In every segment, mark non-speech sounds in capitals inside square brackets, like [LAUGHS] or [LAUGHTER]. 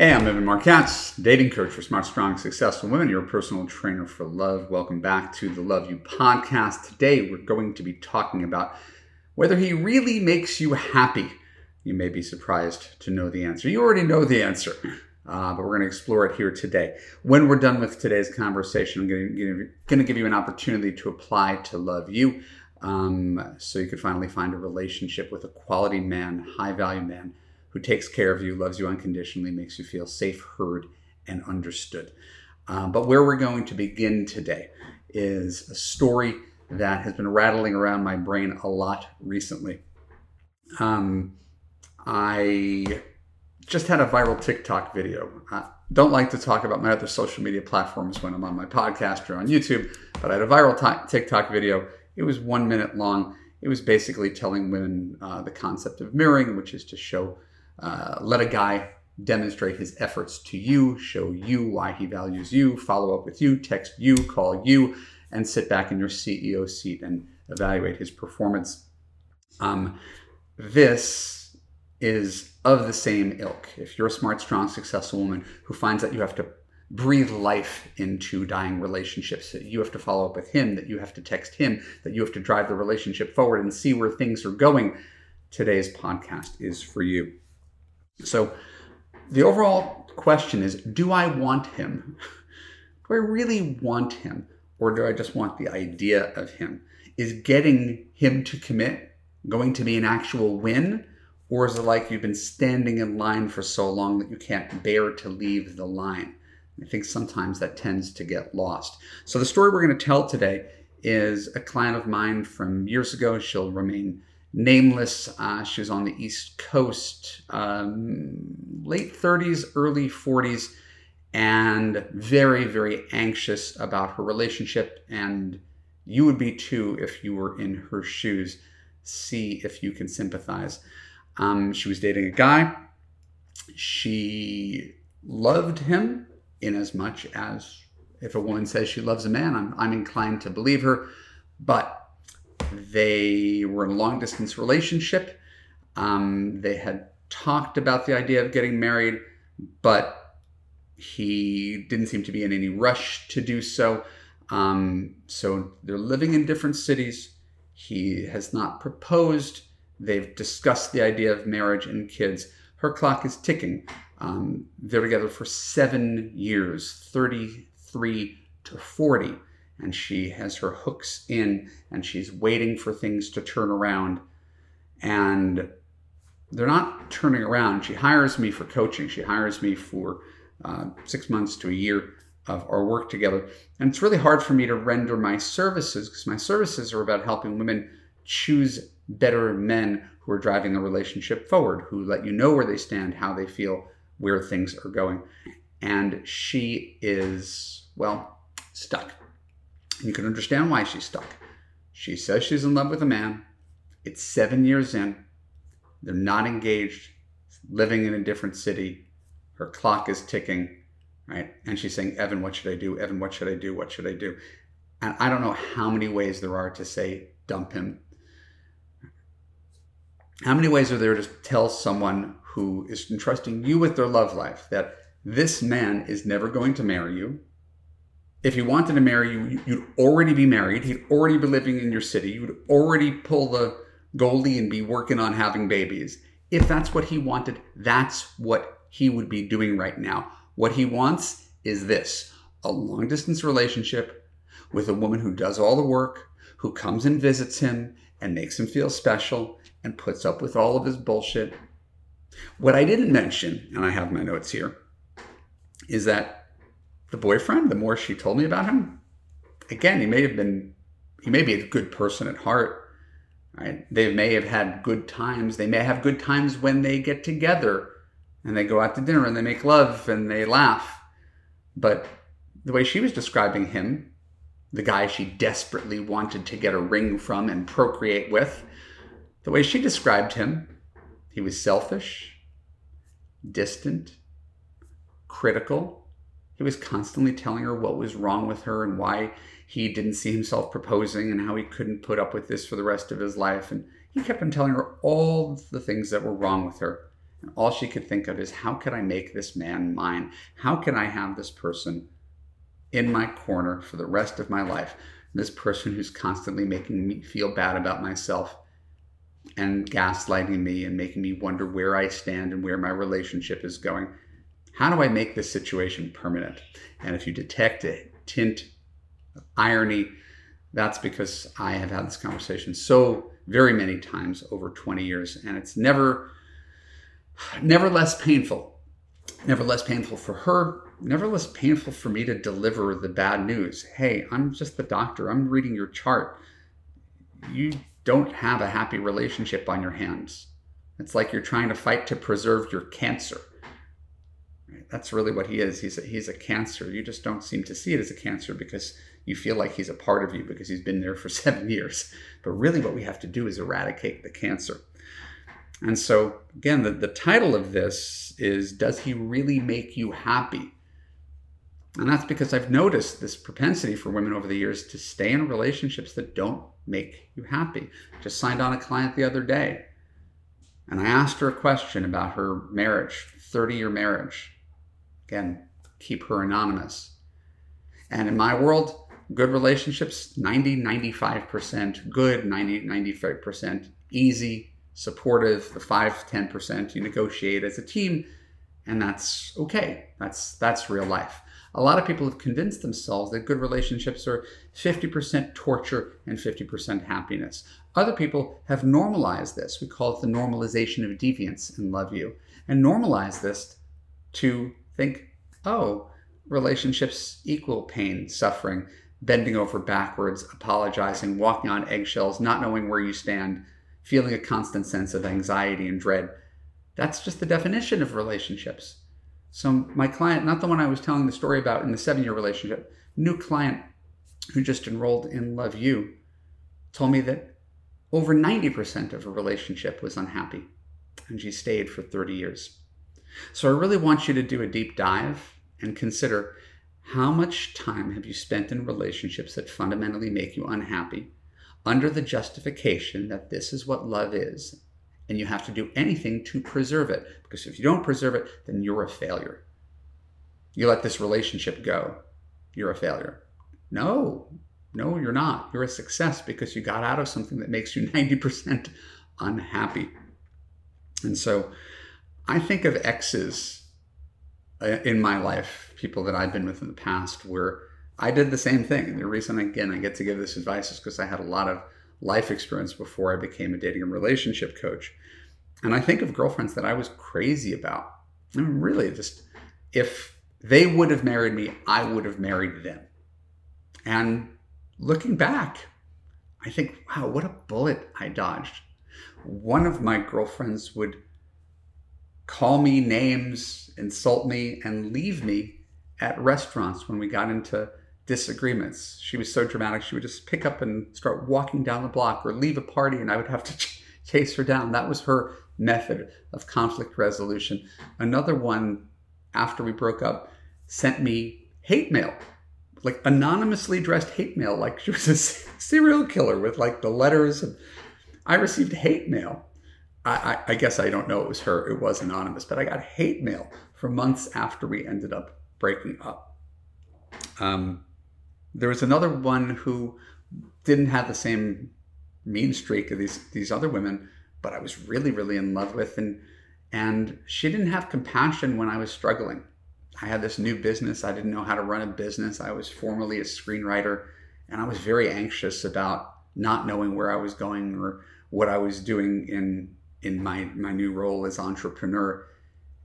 Hey, I'm Evan Marc Katz, dating coach for smart, strong, successful women, your personal trainer for love. Welcome back to the Love U podcast. Today, we're going to be talking about whether he really makes you happy. You may be surprised to know the answer. You already know the answer, uh, but we're going to explore it here today. When we're done with today's conversation, I'm going to give you an opportunity to apply to Love U um, so you could finally find a relationship with a quality man, high value man who takes care of you, loves you unconditionally, makes you feel safe, heard, and understood. Um, but where we're going to begin today is a story that has been rattling around my brain a lot recently. Um, I just had a viral TikTok video. I don't like to talk about my other social media platforms when I'm on my podcast or on YouTube, but I had a viral t- TikTok video. It was one minute long. It was basically telling women uh, the concept of mirroring, which is to show uh, let a guy demonstrate his efforts to you, show you why he values you, follow up with you, text you, call you, and sit back in your CEO seat and evaluate his performance. Um, this is of the same ilk. If you're a smart, strong, successful woman who finds that you have to breathe life into dying relationships, that you have to follow up with him, that you have to text him, that you have to drive the relationship forward and see where things are going, today's podcast is for you. So the overall question is do I want him? Do I really want him? Or do I just want the idea of him? Is getting him to commit going to be an actual win? Or is it like you've been standing in line for so long that you can't bear to leave the line? I think sometimes that tends to get lost. So, the story we're going to tell today is a client of mine from years ago. She'll remain nameless. Uh, she was on the East Coast, um, late 30s, early 40s, and very, very anxious about her relationship. And you would be too if you were in her shoes. See if you can sympathize. Um, she was dating a guy. She loved him in as much as if a woman says she loves a man, I'm, I'm inclined to believe her. But they were in a long distance relationship. Um, they had talked about the idea of getting married, but he didn't seem to be in any rush to do so. Um, so they're living in different cities. He has not proposed. They've discussed the idea of marriage and kids. Her clock is ticking. Um, they're together for seven years, 33 to 40 and she has her hooks in and she's waiting for things to turn around. And they're not turning around. She hires me for coaching. She hires me for uh, six months to a year of our work together. And it's really hard for me to render my services because my services are about helping women choose better men who are driving the relationship forward who let you know where they stand how they feel where things are going. And she is well stuck you can understand why she's stuck. She says she's in love with a man. It's seven years in. They're not engaged, living in a different city. Her clock is ticking, right? And she's saying, Evan, what should I do? Evan, what should I do? What should I do? And I don't know how many ways there are to say, dump him. How many ways are there to tell someone who is entrusting you with their love life that this man is never going to marry you? If he wanted to marry you, you'd already be married. He'd already be living in your city. You'd already pull the goalie and be working on having babies. If that's what he wanted, that's what he would be doing right now. What he wants is this a long distance relationship with a woman who does all the work, who comes and visits him and makes him feel special and puts up with all of his bullshit. What I didn't mention, and I have my notes here, is that the boyfriend, the more she told me about him, again, he may have been, he may be a good person at heart. Right? They may have had good times. They may have good times when they get together and they go out to dinner and they make love and they laugh. But the way she was describing him, the guy she desperately wanted to get a ring from and procreate with, the way she described him, he was selfish, distant, critical, he was constantly telling her what was wrong with her and why he didn't see himself proposing and how he couldn't put up with this for the rest of his life. And he kept on telling her all the things that were wrong with her. And all she could think of is, how could I make this man mine? How can I have this person in my corner for the rest of my life? This person who's constantly making me feel bad about myself and gaslighting me and making me wonder where I stand and where my relationship is going. How do I make this situation permanent? And if you detect a tint of irony, that's because I have had this conversation so very many times over 20 years, and it's never, never less painful. Never less painful for her, never less painful for me to deliver the bad news. Hey, I'm just the doctor. I'm reading your chart. You don't have a happy relationship on your hands. It's like you're trying to fight to preserve your cancer. That's really what he is. He's a, he's a cancer. You just don't seem to see it as a cancer because you feel like he's a part of you because he's been there for [LAUGHS] seven years. But really, what we have to do is eradicate the cancer. And so, again, the, the title of this is Does He Really Make You Happy? And that's because I've noticed this propensity for women over the years to stay in relationships that don't make you happy. Just signed on a client the other day, and I asked her a question about her marriage, 30 year marriage. Again, keep her anonymous. And in my world, good relationships 90 95% good 90 95% easy supportive the 5 10% you negotiate as a team and that's okay. That's that's real life. A lot of people have convinced themselves that good relationships are 50% torture and 50% happiness. Other people have normalized this. We call it the normalization of deviance in Love U. And normalize this to think oh relationships equal pain suffering bending over backwards, apologizing, walking on eggshells, not knowing where you stand, feeling a constant sense of anxiety and dread. That's just the definition of relationships. So, my client, not the one I was telling the story about in the seven year relationship, new client who just enrolled in Love U, told me that over 90% of her relationship was unhappy and she stayed for 30 years. So, I really want you to do a deep dive and consider how much time have you spent in relationships that fundamentally make you unhappy under the justification that this is what love is and you have to do anything to preserve it? Because if you don't preserve it, then you're a failure. You let this relationship go, you're a failure. No, no, you're not. You're a success because you got out of something that makes you [LAUGHS] 90% unhappy. And so I think of exes uh, in my life, people that I've been with in the past, where I did the same thing. The reason, again, I get to give this advice is because I had a lot of life experience before I became a dating and relationship coach. And I think of girlfriends that I was crazy about. I mean, really, just if they would have married me, I would have married them. And looking back, I think, wow, what a bullet I dodged. One of my girlfriends would call me names, insult me, and leave me at restaurants when we got into disagreements. She was so dramatic, she would just pick up and start walking down the block or leave a party, and I would have to ch- chase her down. That was her method of conflict resolution. Another one, after we broke up, sent me hate mail. Like anonymously dressed hate mail, like she was a serial killer with like the letters. And I received hate mail I, I, guess I don't know it was her. It was anonymous, but I got hate mail for months after we ended up breaking up. Um, there was another one who didn't have the same mean streak of these these other women, but I was really really in love with, and and she didn't have compassion when I was struggling. I had this new business. I didn't know how to run a business. I was formerly a screenwriter, and I was very anxious about not knowing where I was going or what I was doing in in my my new role as entrepreneur,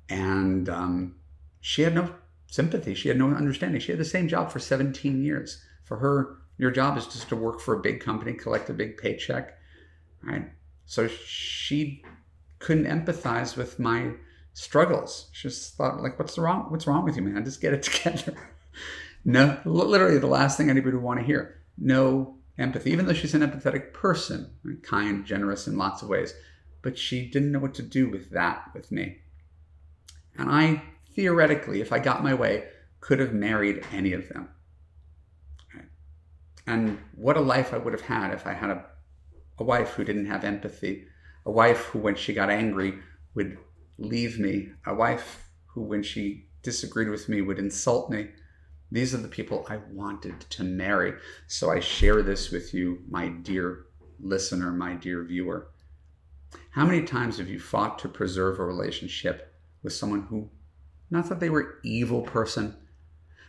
and um, she had no sympathy. She had no understanding. She had the same job for 17 years. For her, your job is just to work for a big company, collect a big paycheck, right? So she couldn't empathize with my struggles. She just thought, like, what's wrong? What's wrong with you, man? Just get it [LAUGHS] together. no, literally, the last thing anybody would want to hear. No empathy, even though she's an empathetic person, kind, generous in lots of ways but she didn't know what to do with that with me. And I, theoretically, if I got my way, could have married any of them. And what a life I would have had if I had a, a wife who didn't have empathy, a wife who, when she got angry, would leave me, a wife who, when she disagreed with me, would insult me. These are the people I wanted to marry. So I share this with you, my dear listener, my dear viewer. How many times have you fought to preserve a relationship with someone who, not that they were evil person,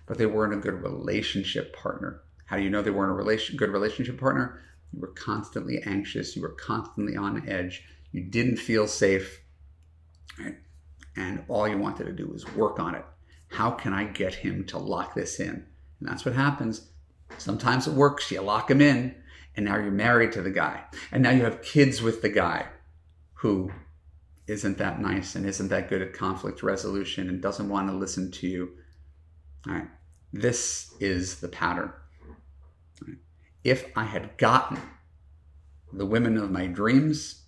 but they weren't a good relationship partner? How do you know they weren't a relation, good relationship partner? You were constantly anxious. You were constantly on edge. You didn't feel safe. Right? And all you wanted to do was work on it. How can I get him to lock this in? And that's what happens. Sometimes it works. You lock him in, and now you're married to the guy. And now you have kids with the guy who isn't that nice and isn't that good at conflict resolution and doesn't want to listen to you. All right. This is the pattern if I had gotten the women of my dreams,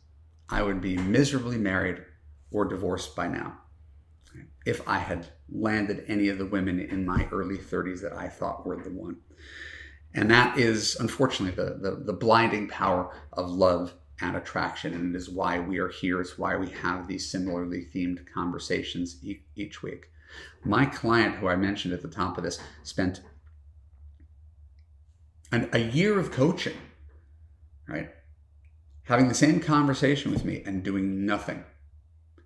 I would be miserably married or divorced by now. If I had landed any of the women in my early 30s that I thought were the one. And that is, unfortunately, the, the, the blinding power of love and attraction. And it is why we are here. It's why we have these similarly themed conversations e- each week. My client, who I mentioned at the top of this, spent an, a year of coaching, right? Having the same conversation with me and doing nothing.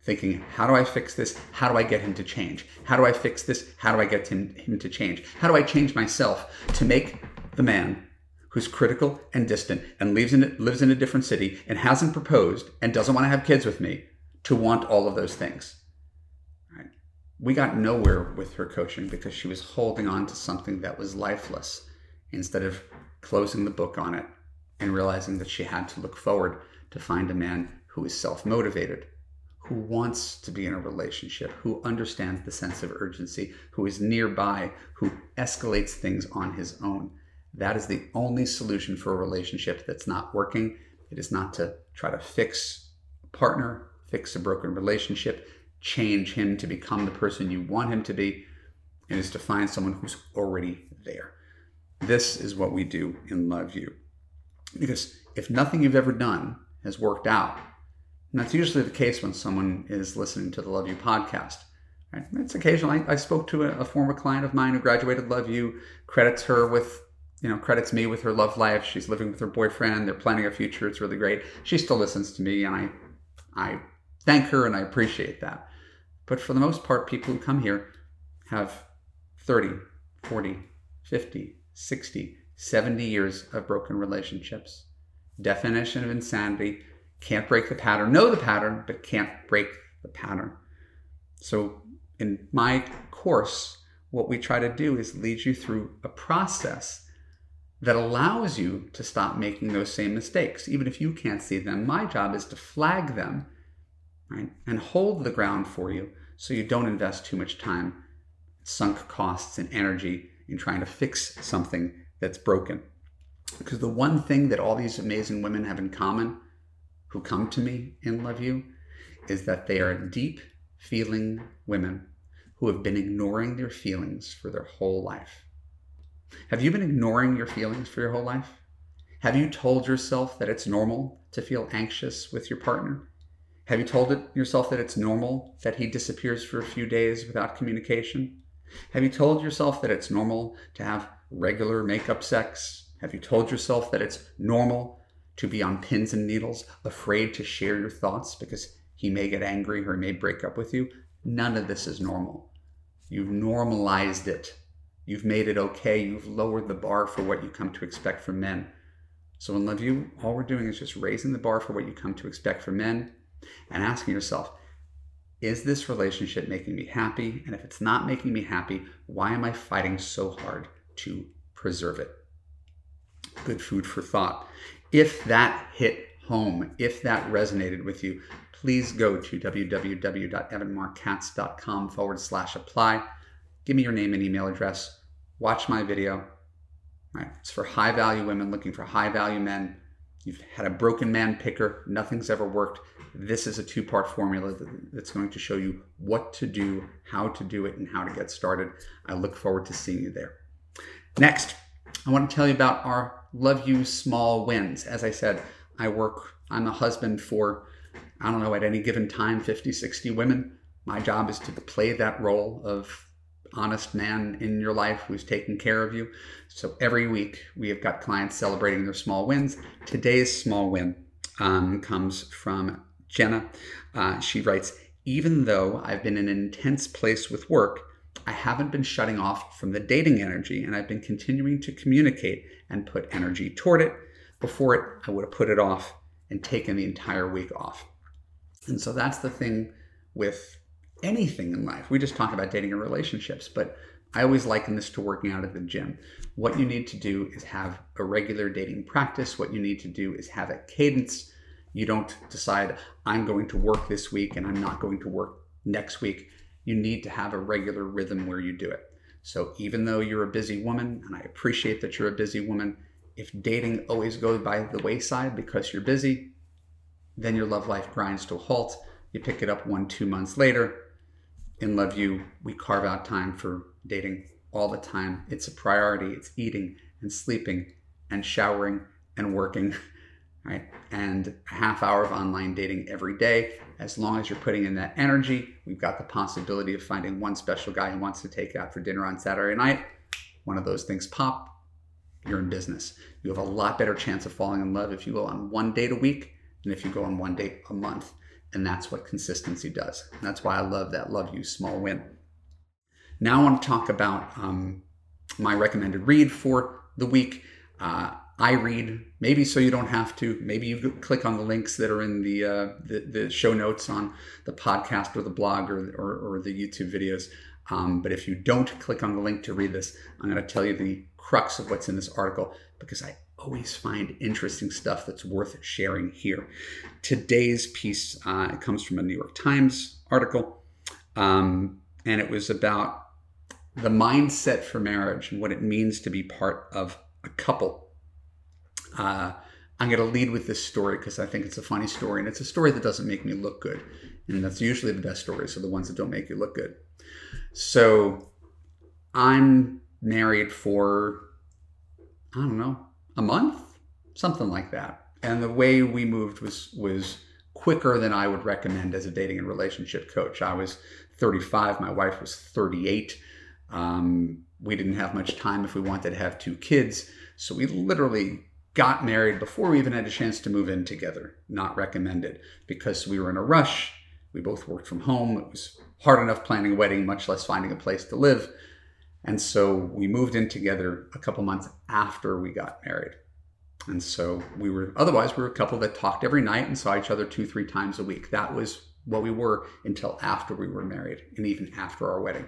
Thinking, how do I fix this? How do I get him to change? How do I fix this? How do I get him, him to change? How do I change myself to make the man who's critical and distant and lives in, lives in a different city and hasn't proposed and doesn't want to have kids with me to want all of those things? Right? We got nowhere with her coaching because she was holding on to something that was lifeless instead of closing the book on it and realizing that she had to look forward to find a man who is self motivated, who wants to be in a relationship, who understands the sense of urgency, who is nearby, who escalates things on his own. That is the only solution for a relationship that's not working. It is not to try to fix a partner, fix a broken relationship, change him to become the person you want him to be. It is to find someone who's already there. This is what we do in Love U. Because if nothing you've ever done has worked out, and that's usually the case when someone is listening to the Love U podcast. Right? It's occasional. I, I spoke to a, a, former client of mine who graduated Love U, credits her with, you know, credits me with her love life. She's living with her boyfriend. They're planning a future. It's really great. She still listens to me, and I, I thank her and I appreciate that. But for the most part, people who come here have 30, 40, 50, 60, 70 years of broken relationships. Definition of insanity can't break the pattern, know the pattern, but can't break the pattern. So, in my course, what we try to do is lead you through a process that allows you to stop making those same mistakes. Even if you can't see them, my job is to flag them, right? And hold the ground for you so you don't invest too much time, sunk costs, and energy in trying to fix something that's broken. Because the one thing that all these amazing women have in common who come to me in Love U is that they are deep feeling women who have been ignoring their feelings for their whole life. Have you been ignoring your feelings for your whole life? Have you told yourself that it's normal to feel anxious with your partner? Have you told yourself that it's normal that he disappears for a few days without communication? Have you told yourself that it's normal to have regular makeup sex? Have you told yourself that it's normal to be on pins and needles, afraid to share your thoughts because he may get angry or he may break up with you? None of this is normal. You've normalized it. You've made it okay. You've lowered the bar for what you come to expect from men. So, in Love U, all we're doing is just raising the bar for what you come to expect from men and asking yourself, is this relationship making me happy? And if it's not making me happy, why am I fighting so hard to preserve it? Good food for thought. If that hit home, if that resonated with you, please go to www.evanmarckatz.com forward slash apply. Give me your name and email address. Watch my video. It's for high value women looking for high value men. You've had a broken man picker, nothing's ever worked this is a two part formula that's going to show you what to do, how to do it, and how to get started. I look forward to seeing you there. Next, I want to tell you about our Love U Small Wins. As I said, I work, I'm a husband for I don't know, at any given time, 50, 60 women. My job is to play that role of honest man in your life who's taking care of you. So every week we have got clients celebrating their small wins. Today's small win um, comes from Jenna. Uh, she writes, even though I've been in an intense place with work, I haven't been shutting off from the dating energy and I've been continuing to communicate and put energy toward it. Before it, I would have put it off and taken the entire week off. And so that's the thing with anything in life. We just talk about dating and relationships, but I always liken this to working out at the gym. What you need to do is have a regular dating practice. What you need to do is have a cadence. You don't decide, I'm going to work this week and I'm not going to work next week. You need to have a regular rhythm where you do it. So even though you're a busy woman, and I appreciate that you're a busy woman, if dating always goes by the wayside because you're busy, then your love life grinds to a halt. You pick it up one, two months later. In Love U, we carve out time for dating all the time. It's a priority. It's eating and sleeping and showering and working, [LAUGHS] right? And a half hour of online dating every day. As long as you're putting in that energy, we've got the possibility of finding one special guy who wants to take you out for dinner on Saturday night. One of those things pop, you're in business. You have a lot better chance of falling in love if you go on one date a week than if you go on one date a month. And that's what consistency does. And that's why I love that Love U small win. Now I want to talk about um, my recommended read for the week. Uh, I read, maybe so you don't have to. Maybe you click on the links that are in the, uh, the, the, show notes on the podcast or the blog or, or, or the YouTube videos. Um, but if you don't click on the link to read this, I'm going to tell you the crux of what's in this article because I always find interesting stuff that's worth sharing here. Today's piece uh, comes from a New York Times article, um, and it was about the mindset for marriage and what it means to be part of a couple. Uh, I'm going to lead with this story because I think it's a funny story, and it's a story that doesn't make me look good. And that's usually the best stories are the ones that don't make you look good. So I'm married for, I don't know, a month, something like that. And the way we moved was was quicker than I would recommend as a dating and relationship coach. I was 35, my wife was 38. Um, we didn't have much time if we wanted to have two kids, so we literally got married before we even had a chance to move in together. Not recommended because we were in a rush. We both worked from home. It was hard enough planning a wedding, much less finding a place to live. And so we moved in together a couple months after we got married. And so we were, otherwise, we were a couple that talked every night and saw each other two, three times a week. That was what we were until after we were married and even after our wedding.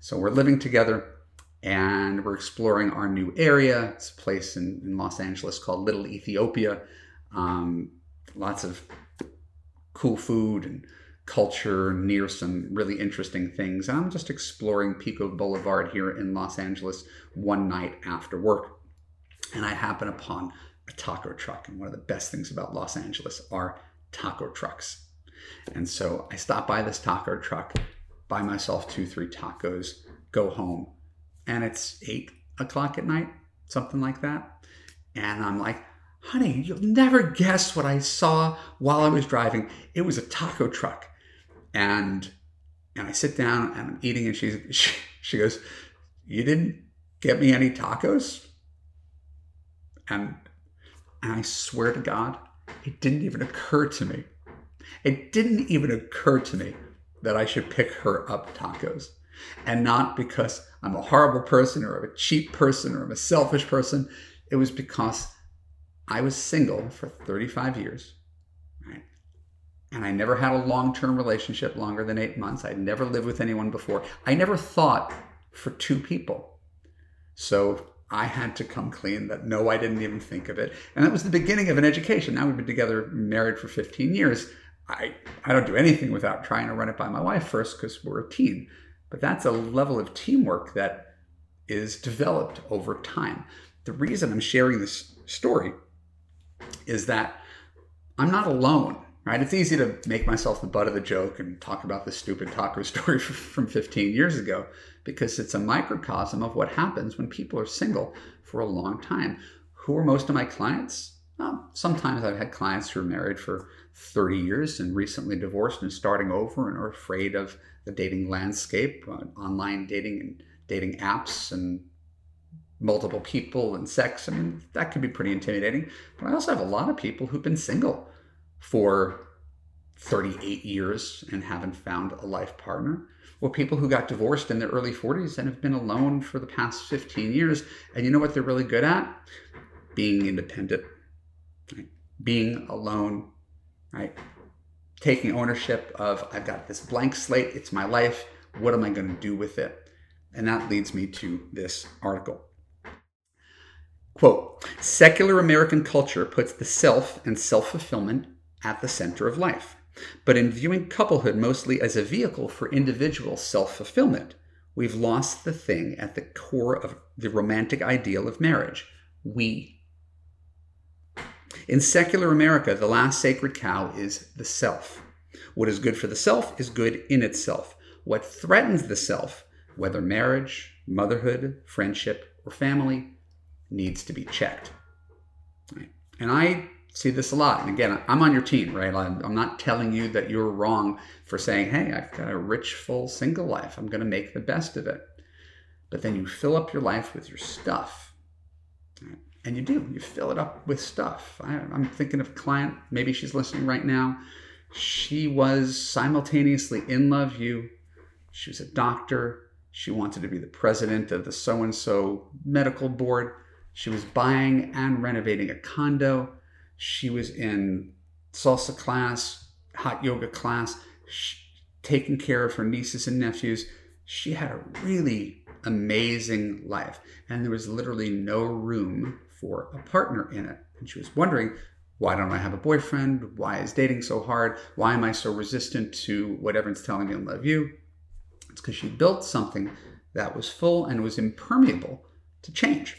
So we're living together and we're exploring our new area. It's a place in, in Los Angeles called Little Ethiopia. Um, lots of cool food and culture near some really interesting things. And I'm just exploring Pico Boulevard here in Los Angeles one night after work. And I happen upon a taco truck. And one of the best things about Los Angeles are taco trucks. And so I stop by this taco truck, buy myself two, three tacos, go home. And it's eight o'clock at night, something like that. And I'm like, honey, you'll never guess what I saw while I was driving. It was a taco truck and and I sit down and I'm eating, and she [LAUGHS] she, she goes, "You didn't get me any tacos," and and I swear to God, it didn't even occur to me. It didn't even occur to me that I should pick her up tacos. And not because I'm a horrible person or a cheap person or I'm a selfish person. It was because I was single for 35 years and I never had a long term relationship longer than eight months. I'd never lived with anyone before. I never thought for two people. So I had to come clean that no, I didn't even think of it. And that was the beginning of an education. Now we've been together, married for 15 years. I, I don't do anything without trying to run it by my wife first because we're a team. But that's a level of teamwork that is developed over time. The reason I'm sharing this story is that I'm not alone right? It's easy to make myself the butt of the joke and talk about the stupid taco [LAUGHS] story from 15 years ago because it's a microcosm of what happens when people are single for a long time. Who are most of my clients? Um, sometimes I've had clients who are married for 30 years and recently divorced and starting over and are afraid of the dating landscape, uh, online dating and dating apps and multiple people and sex. I mean, that could be pretty intimidating. But I also have a lot of people who've been single for 38 years and haven't found a life partner. Or people who got divorced in their early 40s and have been alone for the past 15 years. And you know what they're really good at? Being independent, right? being alone, right? Taking ownership of, I've got this blank slate, it's my life, what am I going to do with it? And that leads me to this article. Quote Secular American culture puts the self and self fulfillment at the center of life. But in viewing couplehood mostly as a vehicle for individual self fulfillment, we've lost the thing at the core of the romantic ideal of marriage we. In secular America, the last sacred cow is the self. What is good for the self is good in itself. What threatens the self, whether marriage, motherhood, friendship, or family, needs to be checked. And I see this a lot. And again, I'm on your team, right? I'm not telling you that you're wrong for saying, hey, I've got a rich, full single life. I'm going to make the best of it. But then you fill up your life with your stuff. And you do, you fill it up with stuff. I, I'm thinking of a client, maybe she's listening right now. She was simultaneously in Love U. She was a doctor. She wanted to be the president of the so and so medical board. She was buying and renovating a condo she was in salsa class, hot yoga class, she, taking care of her nieces and nephews. She had a really amazing life, and there was literally no room for a partner in it. And she was wondering, why don't I have a boyfriend? Why is dating so hard? Why am I so resistant to what everyone's telling me I love you? It's because she built something that was full and was impermeable to change.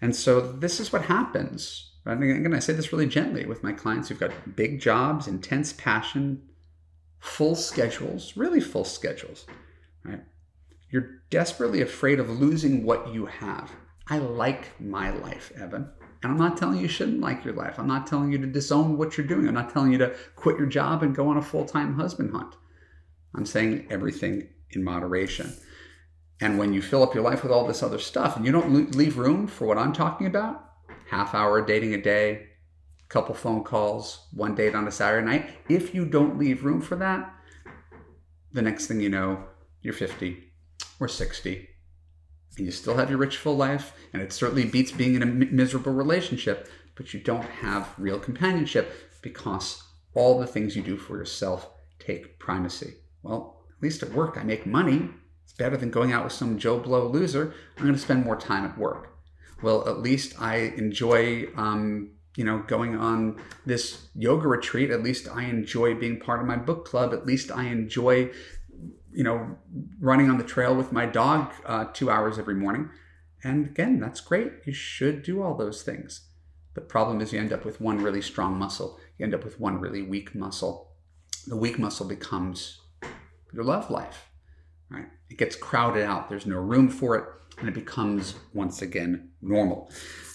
And so this is what happens And again, I say this really gently with my clients who've got big jobs, intense passion, full schedules, really full schedules. Right? You're desperately afraid of losing what you have. I like my life, Evan. And I'm not telling you you shouldn't like your life. I'm not telling you to disown what you're doing. I'm not telling you to quit your job and go on a full time husband hunt. I'm saying everything in moderation. And when you fill up your life with all this other stuff and you don't leave room for what I'm talking about, half hour dating a day, couple phone calls, one date on a Saturday night. If you don't leave room for that, the next thing you know, you're 50 or 60 and you still have your rich full life and it certainly beats being in a miserable relationship but you don't have real companionship because all the things you do for yourself take primacy. Well at least at work i make money. It's better than going out with some joe blow loser. I'm going to spend more time at work well, at least I enjoy, um, you know, going on this yoga retreat. At least I enjoy being part of my book club. At least I enjoy, you know, running on the trail with my dog uh, two hours every morning. And again, that's great. You should do all those things. The problem is you end up with one really strong muscle. You end up with one really weak muscle. The weak muscle becomes your love life, right? It gets crowded out. There's no room for it and it becomes once again normal.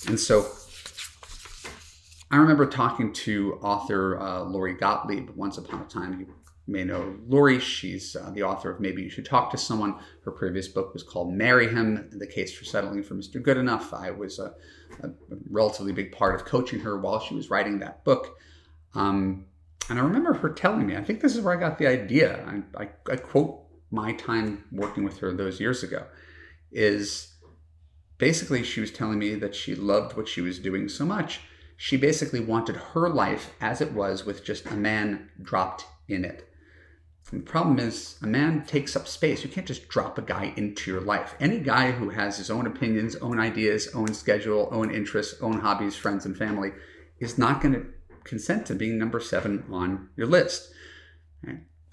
And so I remember talking to author uh, Lori Gottlieb once upon a time. You may know Lori. She's uh, the author of Maybe You Should Talk to Someone. Her previous book was called Marry Him The Case for Settling for Mr. Goodenough. I was a, a, relatively big part of coaching her while she was writing that book. Um, and I remember her telling me, I think this is where I got the idea. I, I, I quote my time working with her those years ago is basically she was telling me that she loved what she was doing so much. She basically wanted her life as it was with just a man dropped in it. And the problem is, a man takes up space. You can't just drop a guy into your life. Any guy who has his own opinions, own ideas, own schedule, own interests, own hobbies, friends, and family is not going to consent to being number seven on your list.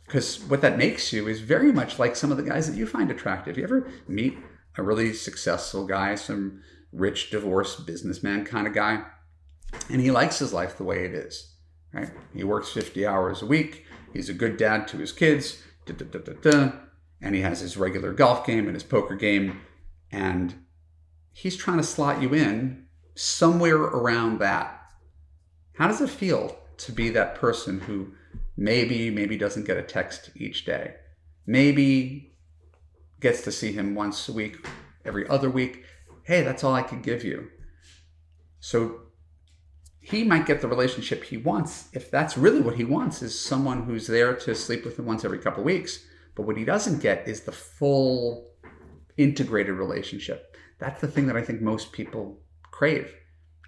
Because right? what that makes you is very much like some of the guys that you find attractive. You ever meet a really successful guy, some rich divorced businessman kind of guy. And he likes his life the way it is, right? He works 50 hours a week. He's a good dad to his kids, da, da, da, and he has his regular golf game and his poker game. And he's trying to slot you in somewhere around that How does it feel to be that person who maybe, maybe doesn't get a text each day? Maybe gets to see him once a week, every other week. Hey, that's all I can give you. So he might get the relationship he wants if that's really what he wants is someone who's there to sleep with him once every couple of weeks. But what he doesn't get is the full integrated relationship. That's the thing that I think most people crave.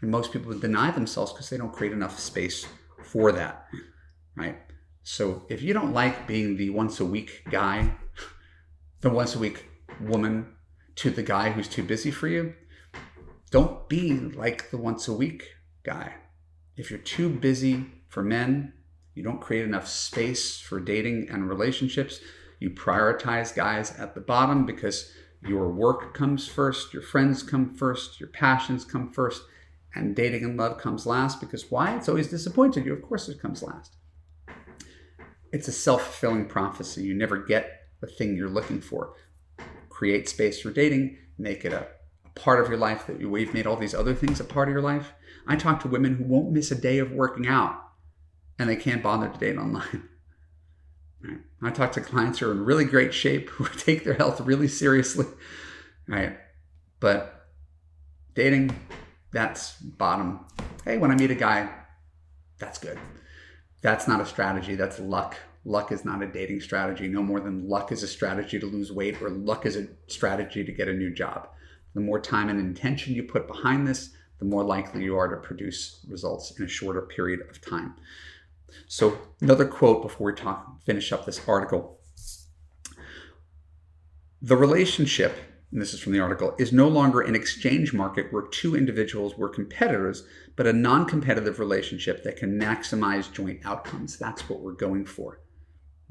And most people deny themselves because they don't create enough space for that. Right? So if you don't like being the once a week guy, the once a week woman to the guy who's too busy for you, don't be like the once a week guy. If you're too busy for men, you don't create enough space for dating and relationships, you prioritize guys at the bottom because your work comes first, your friends come first, your passions come first, and dating and love comes last because why? It's always disappointed you. Of course, it comes last. It's a self fulfilling prophecy. You never get the thing you're looking for. Create space for dating, make it a, a part of your life that you, we've made all these other things a part of your life. I talk to women who won't miss a day of working out and they can't bother to date online. [LAUGHS] Right? I talk to clients who are in really great shape, [LAUGHS] who take their health really seriously. [LAUGHS] Right? But dating, that's bottom. Hey, when I meet a guy, that's good. That's not a strategy, that's luck. Luck is not a dating strategy, no more than luck is a strategy to lose weight or luck is a strategy to get a new job. The more time and intention you put behind this, the more likely you are to produce results in a shorter period of time. So, another quote before we talk, finish up this article. The relationship, and this is from the article, is no longer an exchange market where two individuals were competitors, but a non competitive relationship that can maximize joint outcomes. That's what we're going for.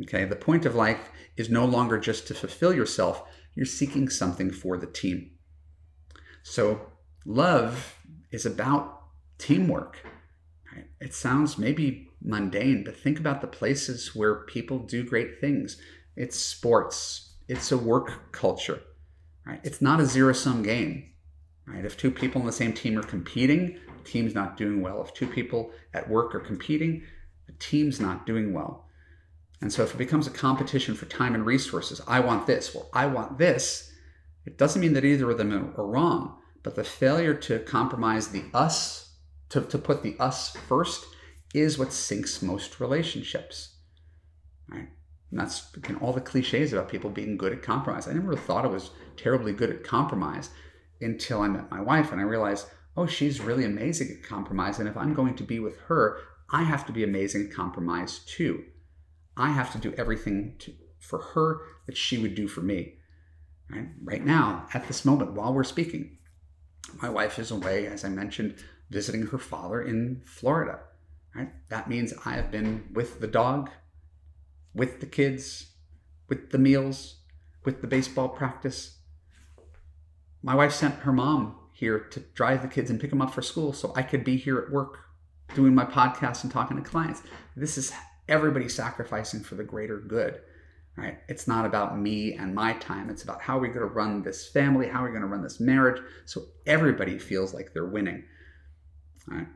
Okay, the point of life is no longer just to fulfill yourself, you're seeking something for the team. So, love is about teamwork. Right? It sounds maybe mundane, but think about the places where people do great things. It's sports, it's a work culture. Right? It's not a zero sum game. Right? If two people on the same team are competing, the team's not doing well. If two people at work are competing, the team's not doing well. And so if it becomes a competition for time and resources, I want this, well, I want this, it doesn't mean that either of them are wrong, but the failure to compromise the us, to, to put the us first, is what sinks most relationships. Right? And that's again, all the cliches about people being good at compromise. I never thought I was terribly good at compromise until I met my wife and I realized, oh, she's really amazing at compromise. And if I'm going to be with her, I have to be amazing at compromise too. I have to do everything to, for her that she would do for me. Right? right now, at this moment, while we're speaking, my wife is away, as I mentioned, visiting her father in Florida. Right? That means I have been with the dog, with the kids, with the meals, with the baseball practice. My wife sent her mom here to drive the kids and pick them up for school so I could be here at work doing my podcast and talking to clients. This is everybody sacrificing for the greater good right? It's not about me and my time. It's about how are we're going to run this family how are we're going to run this marriage. So everybody feels like they're winning right?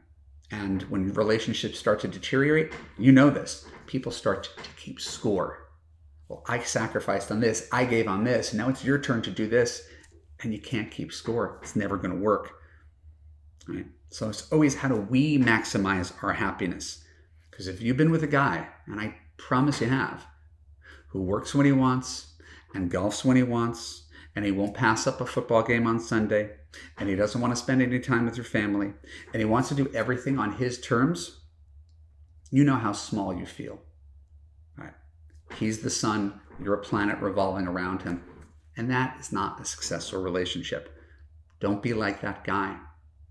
And when relationships start to deteriorate you know this people start to keep score. Well i sacrificed on this i gave on this now it's your turn to do this and you can't keep score. It's never going to work right? So it's always how do we maximize our happiness because if you've been with a guy, and I promise you have, who works when he wants and golfs when he wants, and he won't pass up a football game on Sunday, and he doesn't want to spend any time with your family, and he wants to do everything on his terms, you know how small you feel. Right? He's the sun, you're a planet revolving around him. And that is not a successful relationship. Don't be like that guy.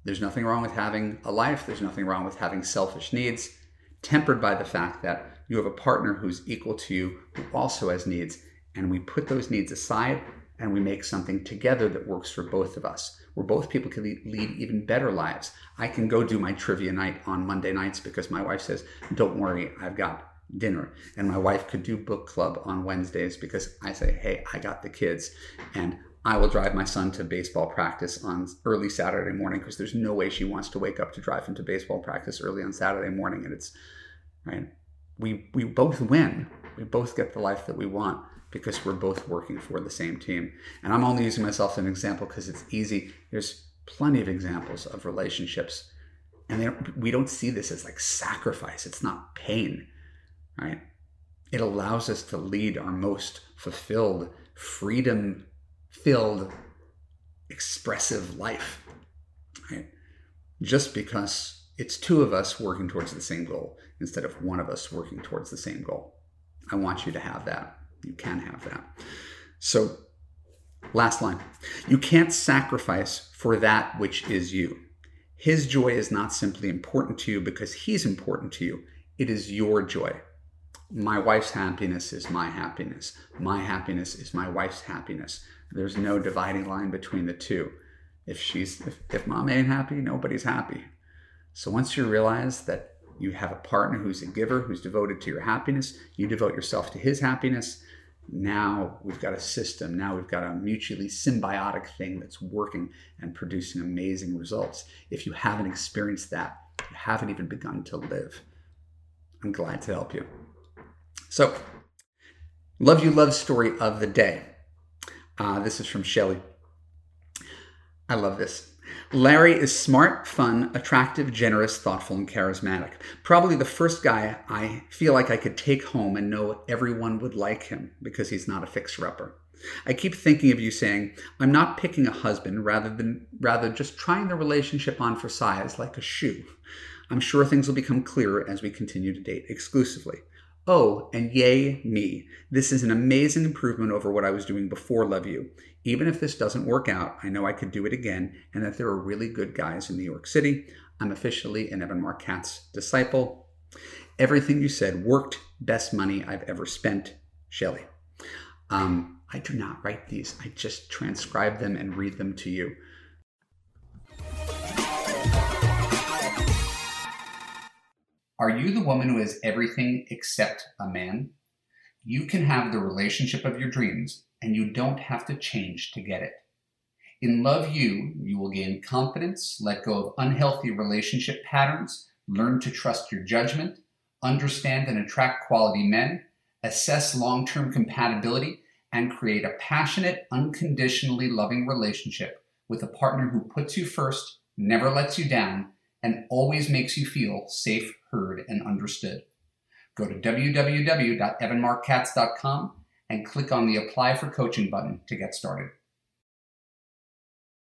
There's nothing wrong with having a life, there's nothing wrong with having selfish needs tempered by the fact that you have a partner who's equal to you who also has needs. And we put those needs aside and we make something together that works for both of us, where both people can lead even better lives. I can go do my trivia night on Monday nights because my wife says, Don't worry, I've got dinner. And my wife could do book club on Wednesdays because I say, Hey, I got the kids. And I will drive my son to baseball practice on early Saturday morning because there's no way she wants to wake up to drive him to baseball practice early on Saturday morning. And it's right. We we both win. We both get the life that we want because we're both working for the same team. And I'm only using myself as an example because it's easy. There's plenty of examples of relationships, and don't, we don't see this as like sacrifice. It's not pain, right? It allows us to lead our most fulfilled, freedom filled, expressive life, right? Just because it's two of us working towards the same goal instead of one of us working towards the same goal. I want you to have that. You can have that. So, last line you can't sacrifice for that which is you. His joy is not simply important to you because he's important to you, it is your joy. My wife's happiness is my happiness. My happiness is my wife's happiness. There's no dividing line between the two. If she's if, if mom ain't happy, nobody's happy. So once you realize that you have a partner who's a giver, who's devoted to your happiness, you devote yourself to his happiness. Now we've got a system. Now we've got a mutually symbiotic thing that's working and producing amazing results. If you haven't experienced that, you haven't even begun to live. I'm glad to help you. So, Love U love story of the day. Uh, this is from Shelly. I love this. Larry is smart, fun, attractive, generous, thoughtful, and charismatic. Probably the first guy I feel like I could take home and know everyone would like him because he's not a fixer upper. I keep thinking of you saying, I'm not picking a husband rather than rather just trying the relationship on for size like a shoe. I'm sure things will become clearer as we continue to date exclusively. Oh, and yay me. This is an amazing improvement over what I was doing before Love U. Even if this doesn't work out, I know I could do it again and that there are really good guys in New York City. I'm officially an Evan Marc Katz disciple. Everything you said worked. Best money I've ever spent. Shelly. Um, I do not write these. I just transcribe them and read them to you. Are you the woman who has everything except a man? You can have the relationship of your dreams, and you don't have to change to get it. In Love U, you will gain confidence, let go of unhealthy relationship patterns, learn to trust your judgment, understand and attract quality men, assess long term compatibility, and create a passionate, unconditionally loving relationship with a partner who puts you first, never lets you down, and always makes you feel safe, heard, and understood. Go to www.evanmarckatz.com and click on the Apply for Coaching button to get started.